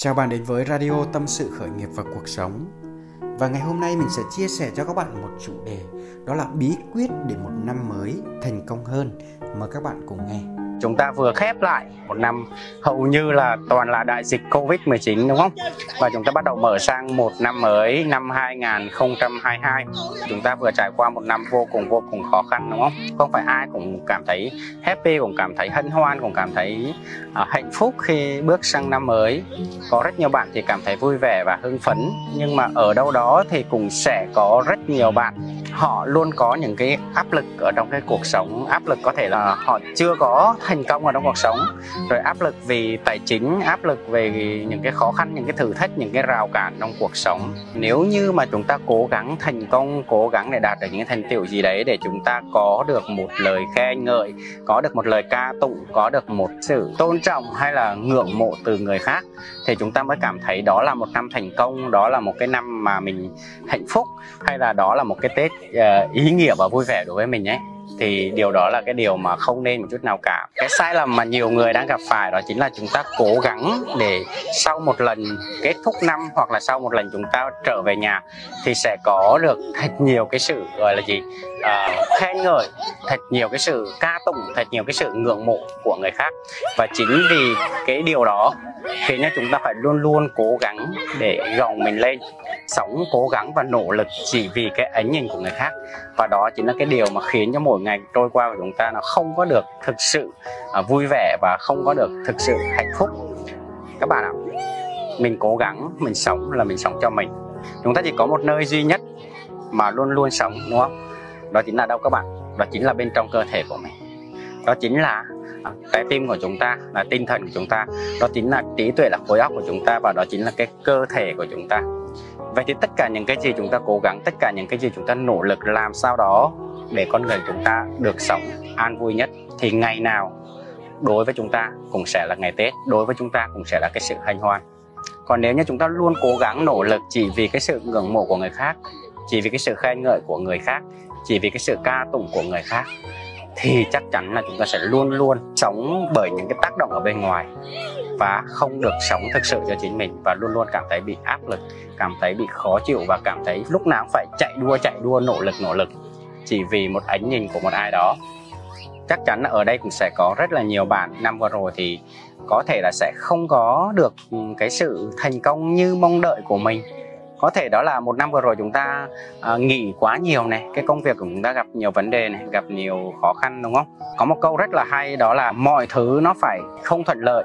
Chào bạn đến với Radio Tâm sự khởi nghiệp và cuộc sống. Và ngày hôm nay mình sẽ chia sẻ cho các bạn một chủ đề, đó là bí quyết để một năm mới thành công hơn. Mời các bạn cùng nghe chúng ta vừa khép lại một năm hầu như là toàn là đại dịch Covid-19 đúng không? Và chúng ta bắt đầu mở sang một năm mới năm 2022. Chúng ta vừa trải qua một năm vô cùng vô cùng khó khăn đúng không? Không phải ai cũng cảm thấy happy, cũng cảm thấy hân hoan, cũng cảm thấy uh, hạnh phúc khi bước sang năm mới. Có rất nhiều bạn thì cảm thấy vui vẻ và hưng phấn, nhưng mà ở đâu đó thì cũng sẽ có rất nhiều bạn họ luôn có những cái áp lực ở trong cái cuộc sống áp lực có thể là họ chưa có thành công ở trong cuộc sống rồi áp lực vì tài chính áp lực về những cái khó khăn những cái thử thách những cái rào cản trong cuộc sống. Nếu như mà chúng ta cố gắng thành công cố gắng để đạt được những thành tựu gì đấy để chúng ta có được một lời khen ngợi có được một lời ca tụng có được một sự tôn trọng hay là ngưỡng mộ từ người khác thì chúng ta mới cảm thấy đó là một năm thành công đó là một cái năm mà mình hạnh phúc hay là đó là một cái tết uh, ý nghĩa và vui vẻ đối với mình ấy thì điều đó là cái điều mà không nên một chút nào cả. Cái sai lầm mà nhiều người đang gặp phải đó chính là chúng ta cố gắng để sau một lần kết thúc năm hoặc là sau một lần chúng ta trở về nhà thì sẽ có được thật nhiều cái sự gọi là gì à, khen ngợi thật nhiều cái sự ca tụng thật nhiều cái sự ngưỡng mộ của người khác. Và chính vì cái điều đó thế nên chúng ta phải luôn luôn cố gắng để gồng mình lên. Sống, cố gắng và nỗ lực chỉ vì cái ánh nhìn của người khác. Và đó chính là cái điều mà khiến cho mỗi ngày trôi qua của chúng ta nó không có được thực sự à, vui vẻ và không có được thực sự hạnh phúc. Các bạn ạ, mình cố gắng, mình sống là mình sống cho mình. Chúng ta chỉ có một nơi duy nhất mà luôn luôn sống, đúng không? Đó chính là đâu các bạn? Đó chính là bên trong cơ thể của mình. Đó chính là trái tim của chúng ta là tinh thần của chúng ta. Đó chính là trí tuệ là khối óc của chúng ta và đó chính là cái cơ thể của chúng ta. Vậy thì tất cả những cái gì chúng ta cố gắng, tất cả những cái gì chúng ta nỗ lực làm sao đó để con người chúng ta được sống an vui nhất, thì ngày nào đối với chúng ta cũng sẽ là ngày Tết, đối với chúng ta cũng sẽ là cái sự hân hoan. Còn nếu như chúng ta luôn cố gắng nỗ lực chỉ vì cái sự ngưỡng mộ của người khác, chỉ vì cái sự khen ngợi của người khác, chỉ vì cái sự ca tụng của người khác thì chắc chắn là chúng ta sẽ luôn luôn sống bởi những cái tác động ở bên ngoài và không được sống thực sự cho chính mình và luôn luôn cảm thấy bị áp lực, cảm thấy bị khó chịu và cảm thấy lúc nào cũng phải chạy đua chạy đua, nỗ lực nỗ lực chỉ vì một ánh nhìn của một ai đó. Chắc chắn là ở đây cũng sẽ có rất là nhiều bạn năm vừa rồi thì có thể là sẽ không có được cái sự thành công như mong đợi của mình có thể đó là một năm vừa rồi chúng ta uh, nghỉ quá nhiều này cái công việc của chúng ta gặp nhiều vấn đề này gặp nhiều khó khăn đúng không? Có một câu rất là hay đó là mọi thứ nó phải không thuận lợi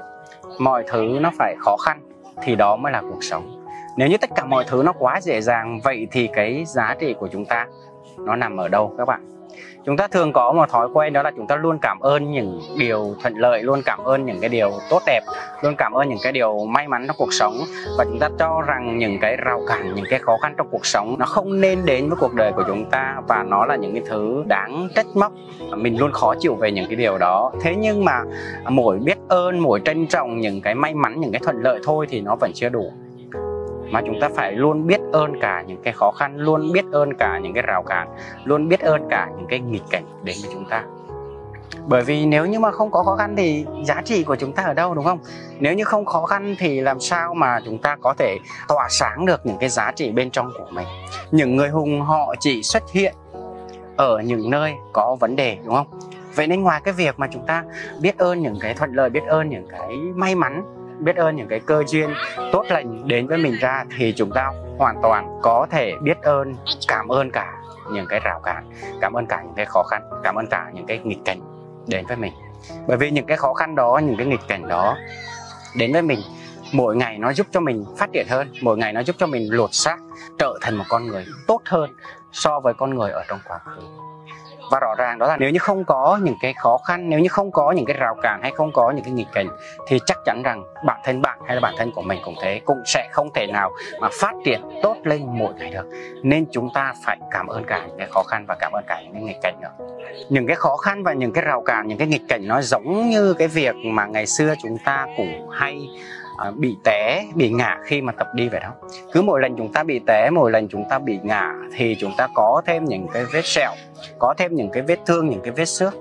mọi thứ nó phải khó khăn thì đó mới là cuộc sống. Nếu như tất cả mọi thứ nó quá dễ dàng vậy thì cái giá trị của chúng ta nó nằm ở đâu các bạn? Chúng ta thường có một thói quen đó là chúng ta luôn cảm ơn những điều thuận lợi, luôn cảm ơn những cái điều tốt đẹp, luôn cảm ơn những cái điều may mắn trong cuộc sống. Và chúng ta cho rằng những cái rào cản, những cái khó khăn trong cuộc sống nó không nên đến với cuộc đời của chúng ta và nó là những cái thứ đáng trách móc. Mình luôn khó chịu về những cái điều đó. Thế nhưng mà mỗi biết ơn, mỗi trân trọng những cái may mắn, những cái thuận lợi thôi thì nó vẫn chưa đủ mà chúng ta phải luôn biết ơn cả những cái khó khăn, luôn biết ơn cả những cái rào cản, luôn biết ơn cả những cái nghịch cảnh đến với chúng ta. Bởi vì nếu như mà không có khó khăn thì giá trị của chúng ta ở đâu, đúng không? Nếu như không khó khăn thì làm sao mà chúng ta có thể tỏa sáng được những cái giá trị bên trong của mình? Những người hùng họ chỉ xuất hiện ở những nơi có vấn đề, đúng không? Vậy nên ngoài cái việc mà chúng ta biết ơn những cái thuận lợi, biết ơn những cái may mắn biết ơn những cái cơ duyên tốt lành đến với mình ra thì chúng ta hoàn toàn có thể biết ơn, cảm ơn cả những cái rào cản, cảm ơn cả những cái khó khăn, cảm ơn cả những cái nghịch cảnh đến với mình. Bởi vì những cái khó khăn đó, những cái nghịch cảnh đó đến với mình, mỗi ngày nó giúp cho mình phát triển hơn, mỗi ngày nó giúp cho mình lột xác, trở thành một con người tốt hơn so với con người ở trong quá khứ và rõ ràng đó là nếu như không có những cái khó khăn, nếu như không có những cái rào cản hay không có những cái nghịch cảnh, thì chắc chắn rằng bản thân bạn hay là bản thân của mình cũng thế, cũng sẽ không thể nào mà phát triển tốt lên mỗi ngày được. Nên chúng ta phải cảm ơn cả những cái khó khăn và cảm ơn cả những cái nghịch cảnh nữa. Những cái khó khăn và những cái rào cản, những cái nghịch cảnh nó giống như cái việc mà ngày xưa chúng ta cũng hay à, bị té, bị ngã khi mà tập đi vậy đó. Cứ mỗi lần chúng ta bị té, mỗi lần chúng ta bị ngã thì chúng ta có thêm những cái vết sẹo có thêm những cái vết thương, những cái vết xước.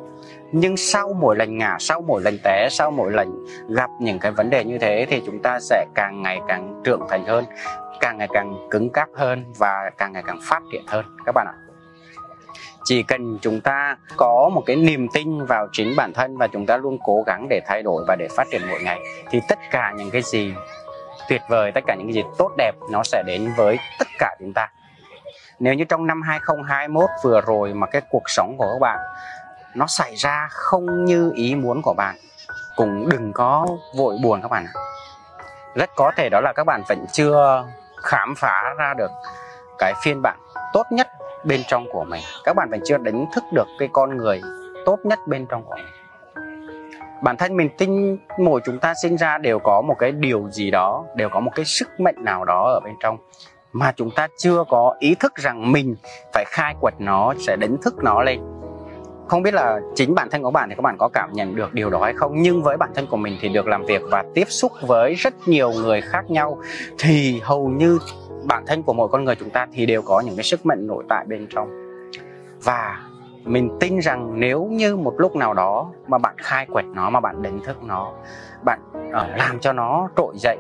Nhưng sau mỗi lần ngã sau mỗi lần té, sau mỗi lần gặp những cái vấn đề như thế thì chúng ta sẽ càng ngày càng trưởng thành hơn, càng ngày càng cứng cáp hơn và càng ngày càng phát triển hơn. Các bạn ạ. Chỉ cần chúng ta có một cái niềm tin vào chính bản thân và chúng ta luôn cố gắng để thay đổi và để phát triển mỗi ngày, thì tất cả những cái gì tuyệt vời, tất cả những cái gì tốt đẹp nó sẽ đến với tất cả chúng ta nếu như trong năm 2021 vừa rồi mà cái cuộc sống của các bạn nó xảy ra không như ý muốn của bạn, cũng đừng có vội buồn các bạn ạ. Rất có thể đó là các bạn vẫn chưa khám phá ra được cái phiên bản tốt nhất bên trong của mình. Các bạn vẫn chưa đánh thức được cái con người tốt nhất bên trong của mình. Bản thân mình tin mỗi chúng ta sinh ra đều có một cái điều gì đó, đều có một cái sức mạnh nào đó ở bên trong mà chúng ta chưa có ý thức rằng mình phải khai quật nó, sẽ đánh thức nó lên. Không biết là chính bản thân của bạn thì các bạn có cảm nhận được điều đó hay không? Nhưng với bản thân của mình thì được làm việc và tiếp xúc với rất nhiều người khác nhau thì hầu như bản thân của mỗi con người chúng ta thì đều có những cái sức mạnh nội tại bên trong. Và mình tin rằng nếu như một lúc nào đó mà bạn khai quật nó, mà bạn đánh thức nó, bạn ờ, làm cho nó trội dậy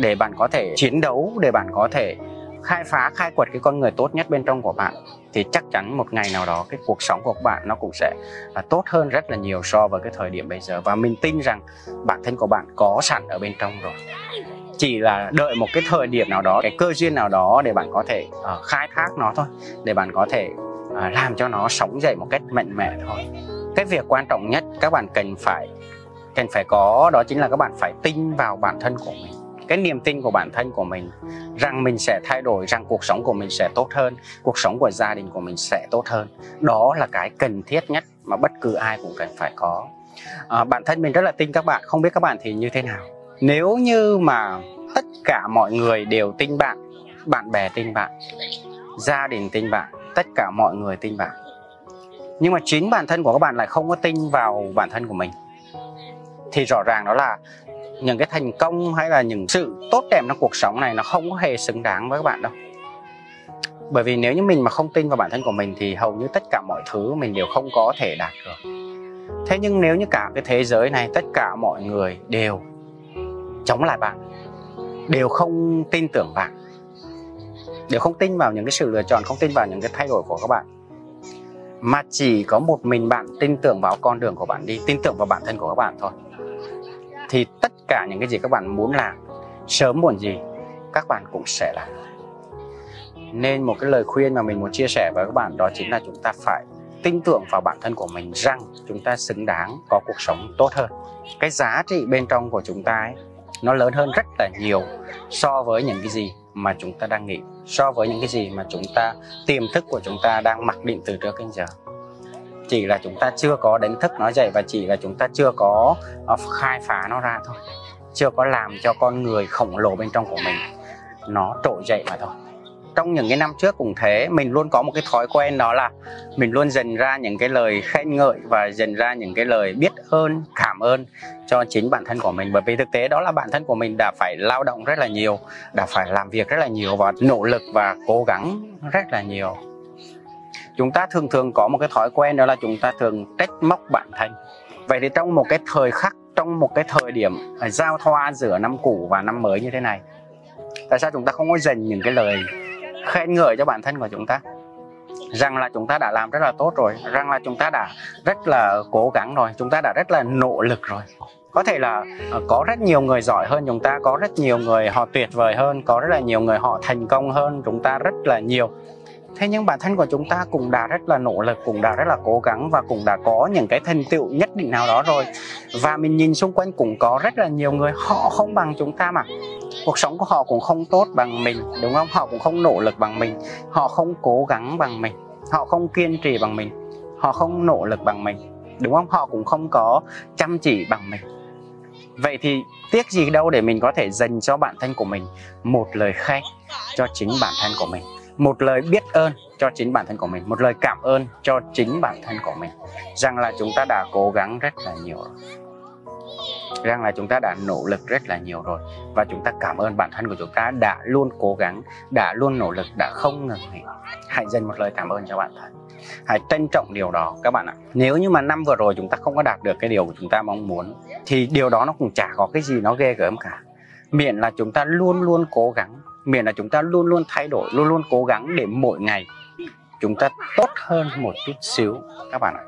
để bạn có thể chiến đấu để bạn có thể khai phá khai quật cái con người tốt nhất bên trong của bạn thì chắc chắn một ngày nào đó cái cuộc sống của bạn nó cũng sẽ là tốt hơn rất là nhiều so với cái thời điểm bây giờ. Và mình tin rằng bản thân của bạn có sẵn ở bên trong rồi. Chỉ là đợi một cái thời điểm nào đó cái cơ duyên nào đó để bạn có thể uh, khai thác nó thôi để bạn có thể uh, làm cho nó sống dậy một cách mạnh mẽ thôi. Cái việc quan trọng nhất các bạn cần phải cần phải có đó chính là các bạn phải tin vào bản thân của mình cái niềm tin của bản thân của mình rằng mình sẽ thay đổi rằng cuộc sống của mình sẽ tốt hơn cuộc sống của gia đình của mình sẽ tốt hơn. Đó là cái cần thiết nhất mà bất cứ ai cũng cần phải có. À, bản thân mình rất là tin các bạn không biết các bạn thì như thế nào? Nếu như mà tất cả mọi người đều tin bạn bạn bè tin bạn gia đình tin bạn tất cả mọi người tin bạn nhưng mà chính bản thân của các bạn lại không có tin vào bản thân của mình thì rõ ràng đó là những cái thành công hay là những sự tốt đẹp trong cuộc sống này nó không có hề xứng đáng với các bạn đâu. Bởi vì nếu như mình mà không tin vào bản thân của mình thì hầu như tất cả mọi thứ mình đều không có thể đạt được. Thế nhưng nếu như cả cái thế giới này, tất cả mọi người đều chống lại bạn, đều không tin tưởng bạn, đều không tin vào những cái sự lựa chọn, không tin vào những cái thay đổi của các bạn, mà chỉ có một mình bạn tin tưởng vào con đường của bạn đi, tin tưởng vào bản thân của các bạn thôi, thì tất cả những cái gì các bạn muốn làm sớm muộn gì các bạn cũng sẽ làm. Nên một cái lời khuyên mà mình muốn chia sẻ với các bạn đó chính là chúng ta phải tin tưởng vào bản thân của mình rằng chúng ta xứng đáng có cuộc sống tốt hơn. Cái giá trị bên trong của chúng ta ấy, nó lớn hơn rất là nhiều so với những cái gì mà chúng ta đang nghĩ so với những cái gì mà chúng ta tiềm thức của chúng ta đang mặc định từ trước đến giờ chỉ là chúng ta chưa có đánh thức nó dậy và chỉ là chúng ta chưa có ờ, khai phá nó ra thôi. Chưa có làm cho con người khổng lồ bên trong của mình nó trỗi dậy mà thôi. Trong những cái năm trước cũng thế, mình luôn có một cái thói quen đó là mình luôn dành ra những cái lời khen ngợi và dành ra những cái lời biết ơn, cảm ơn cho chính bản thân của mình. Bởi vì thực tế đó là bản thân của mình đã phải lao động rất là nhiều, đã phải làm việc rất là nhiều và nỗ lực và cố gắng rất là nhiều chúng ta thường thường có một cái thói quen đó là chúng ta thường trách móc bản thân. Vậy thì trong một cái thời khắc, trong một cái thời điểm à, giao thoa giữa năm cũ và năm mới như thế này, tại sao chúng ta không có dành những cái lời khen ngợi cho bản thân của chúng ta? Rằng là chúng ta đã làm rất là tốt rồi, rằng là chúng ta đã rất là cố gắng rồi, chúng ta đã rất là nỗ lực rồi. Có thể là à, có rất nhiều người giỏi hơn chúng ta, có rất nhiều người họ tuyệt vời hơn, có rất là nhiều người họ thành công hơn chúng ta rất là nhiều thế nhưng bản thân của chúng ta cũng đã rất là nỗ lực, cũng đã rất là cố gắng và cũng đã có những cái thành tựu nhất định nào đó rồi. Và mình nhìn xung quanh cũng có rất là nhiều người, họ không bằng chúng ta mà. Cuộc sống của họ cũng không tốt bằng mình, đúng không? Họ cũng không nỗ lực bằng mình. Họ không cố gắng bằng mình. Họ không kiên trì bằng mình. Họ không nỗ lực bằng mình, đúng không? Họ cũng không có chăm chỉ bằng mình. Vậy thì tiếc gì đâu để mình có thể dành cho bản thân của mình một lời khen cho chính bản thân của mình? Một lời biết ơn cho chính bản thân của mình, một lời cảm ơn cho chính bản thân của mình. Rằng là chúng ta đã cố gắng rất là nhiều rồi. Rằng là chúng ta đã nỗ lực rất là nhiều rồi. Và chúng ta cảm ơn bản thân của chúng ta đã luôn cố gắng, đã luôn nỗ lực, đã không ngừng nghỉ. Hãy dành một lời cảm ơn cho bản thân. Hãy trân trọng điều đó, các bạn ạ. Nếu như mà năm vừa rồi chúng ta không có đạt được cái điều của chúng ta mong muốn, thì điều đó nó cũng chả có cái gì nó ghê gớm cả. Miễn là chúng ta luôn luôn cố gắng miễn là chúng ta luôn luôn thay đổi, luôn luôn cố gắng để mỗi ngày chúng ta tốt hơn một chút xíu, các bạn ạ.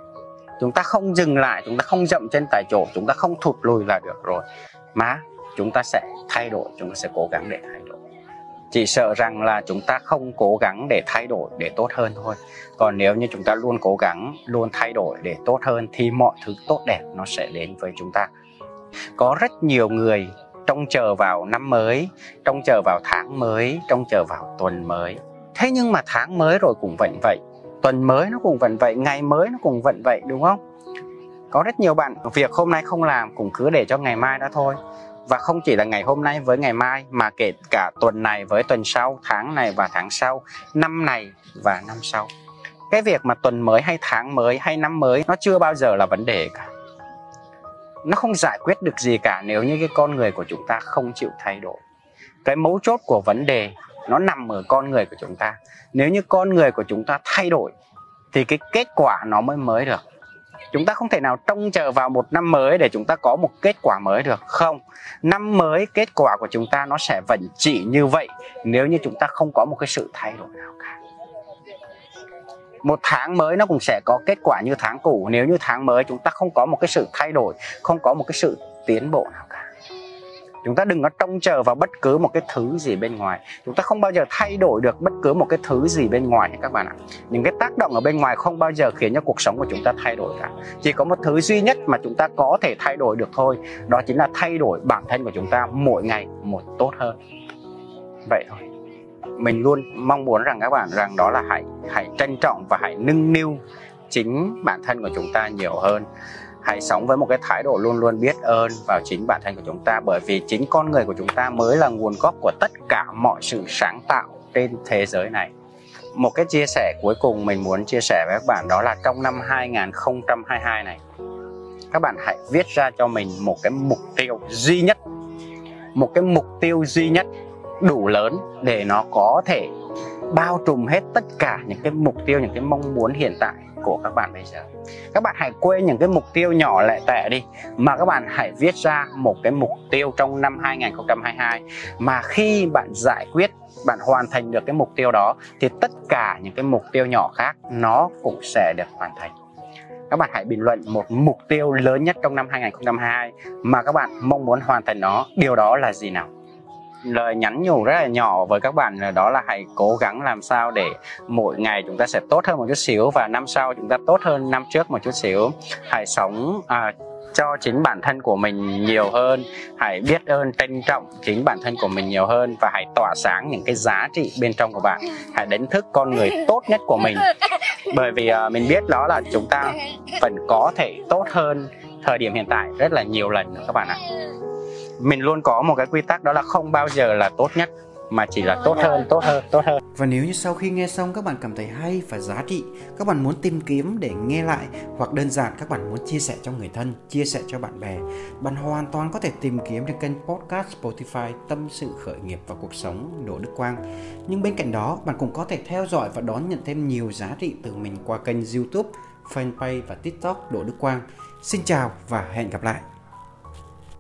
Chúng ta không dừng lại, chúng ta không dậm chân tại chỗ, chúng ta không thụt lùi là được rồi. Mà chúng ta sẽ thay đổi, chúng ta sẽ cố gắng để thay đổi. Chỉ sợ rằng là chúng ta không cố gắng để thay đổi để tốt hơn thôi. Còn nếu như chúng ta luôn cố gắng, luôn thay đổi để tốt hơn thì mọi thứ tốt đẹp nó sẽ đến với chúng ta. Có rất nhiều người trông chờ vào năm mới, trông chờ vào tháng mới, trông chờ vào tuần mới. Thế nhưng mà tháng mới rồi cũng vẫn vậy. Tuần mới nó cũng vẫn vậy, ngày mới nó cũng vẫn vậy, đúng không? Có rất nhiều bạn, việc hôm nay không làm cũng cứ để cho ngày mai đó thôi. Và không chỉ là ngày hôm nay với ngày mai, mà kể cả tuần này với tuần sau, tháng này và tháng sau, năm này và năm sau. Cái việc mà tuần mới hay tháng mới hay năm mới nó chưa bao giờ là vấn đề cả nó không giải quyết được gì cả nếu như cái con người của chúng ta không chịu thay đổi. Cái mấu chốt của vấn đề nó nằm ở con người của chúng ta. Nếu như con người của chúng ta thay đổi, thì cái kết quả nó mới mới được. Chúng ta không thể nào trông chờ vào một năm mới để chúng ta có một kết quả mới được, không. Năm mới kết quả của chúng ta nó sẽ vẫn chỉ như vậy nếu như chúng ta không có một cái sự thay đổi nào cả một tháng mới nó cũng sẽ có kết quả như tháng cũ. Nếu như tháng mới chúng ta không có một cái sự thay đổi, không có một cái sự tiến bộ nào cả. Chúng ta đừng có trông chờ vào bất cứ một cái thứ gì bên ngoài. Chúng ta không bao giờ thay đổi được bất cứ một cái thứ gì bên ngoài các bạn ạ. Những cái tác động ở bên ngoài không bao giờ khiến cho cuộc sống của chúng ta thay đổi cả. Chỉ có một thứ duy nhất mà chúng ta có thể thay đổi được thôi, đó chính là thay đổi bản thân của chúng ta mỗi ngày một tốt hơn. Vậy thôi mình luôn mong muốn rằng các bạn rằng đó là hãy hãy trân trọng và hãy nâng niu chính bản thân của chúng ta nhiều hơn. Hãy sống với một cái thái độ luôn luôn biết ơn vào chính bản thân của chúng ta, bởi vì chính con người của chúng ta mới là nguồn gốc của tất cả mọi sự sáng tạo trên thế giới này. Một cái chia sẻ cuối cùng mình muốn chia sẻ với các bạn đó là trong năm 2022 này, các bạn hãy viết ra cho mình một cái mục tiêu duy nhất. Một cái mục tiêu duy nhất đủ lớn để nó có thể bao trùm hết tất cả những cái mục tiêu, những cái mong muốn hiện tại của các bạn bây giờ. Các bạn hãy quên những cái mục tiêu nhỏ lẻ tẻ đi, mà các bạn hãy viết ra một cái mục tiêu trong năm 2022 mà khi bạn giải quyết, bạn hoàn thành được cái mục tiêu đó, thì tất cả những cái mục tiêu nhỏ khác nó cũng sẽ được hoàn thành. Các bạn hãy bình luận một mục tiêu lớn nhất trong năm 2022 mà các bạn mong muốn hoàn thành nó, điều đó là gì nào? Lời nhắn nhủ rất là nhỏ với các bạn đó là hãy cố gắng làm sao để mỗi ngày chúng ta sẽ tốt hơn một chút xíu và năm sau chúng ta tốt hơn năm trước một chút xíu. Hãy sống à, cho chính bản thân của mình nhiều hơn. Hãy biết ơn trân trọng chính bản thân của mình nhiều hơn và hãy tỏa sáng những cái giá trị bên trong của bạn. Hãy đánh thức con người tốt nhất của mình. Bởi vì uh, mình biết đó là chúng ta vẫn có thể tốt hơn thời điểm hiện tại rất là nhiều lần nữa các bạn ạ mình luôn có một cái quy tắc đó là không bao giờ là tốt nhất mà chỉ là tốt hơn, tốt hơn, tốt hơn. Và nếu như sau khi nghe xong các bạn cảm thấy hay và giá trị, các bạn muốn tìm kiếm để nghe lại hoặc đơn giản các bạn muốn chia sẻ cho người thân, chia sẻ cho bạn bè, bạn hoàn toàn có thể tìm kiếm trên kênh podcast Spotify Tâm sự khởi nghiệp và cuộc sống Đỗ Đức Quang. Nhưng bên cạnh đó, bạn cũng có thể theo dõi và đón nhận thêm nhiều giá trị từ mình qua kênh YouTube, fanpage và TikTok Đỗ Đức Quang. Xin chào và hẹn gặp lại.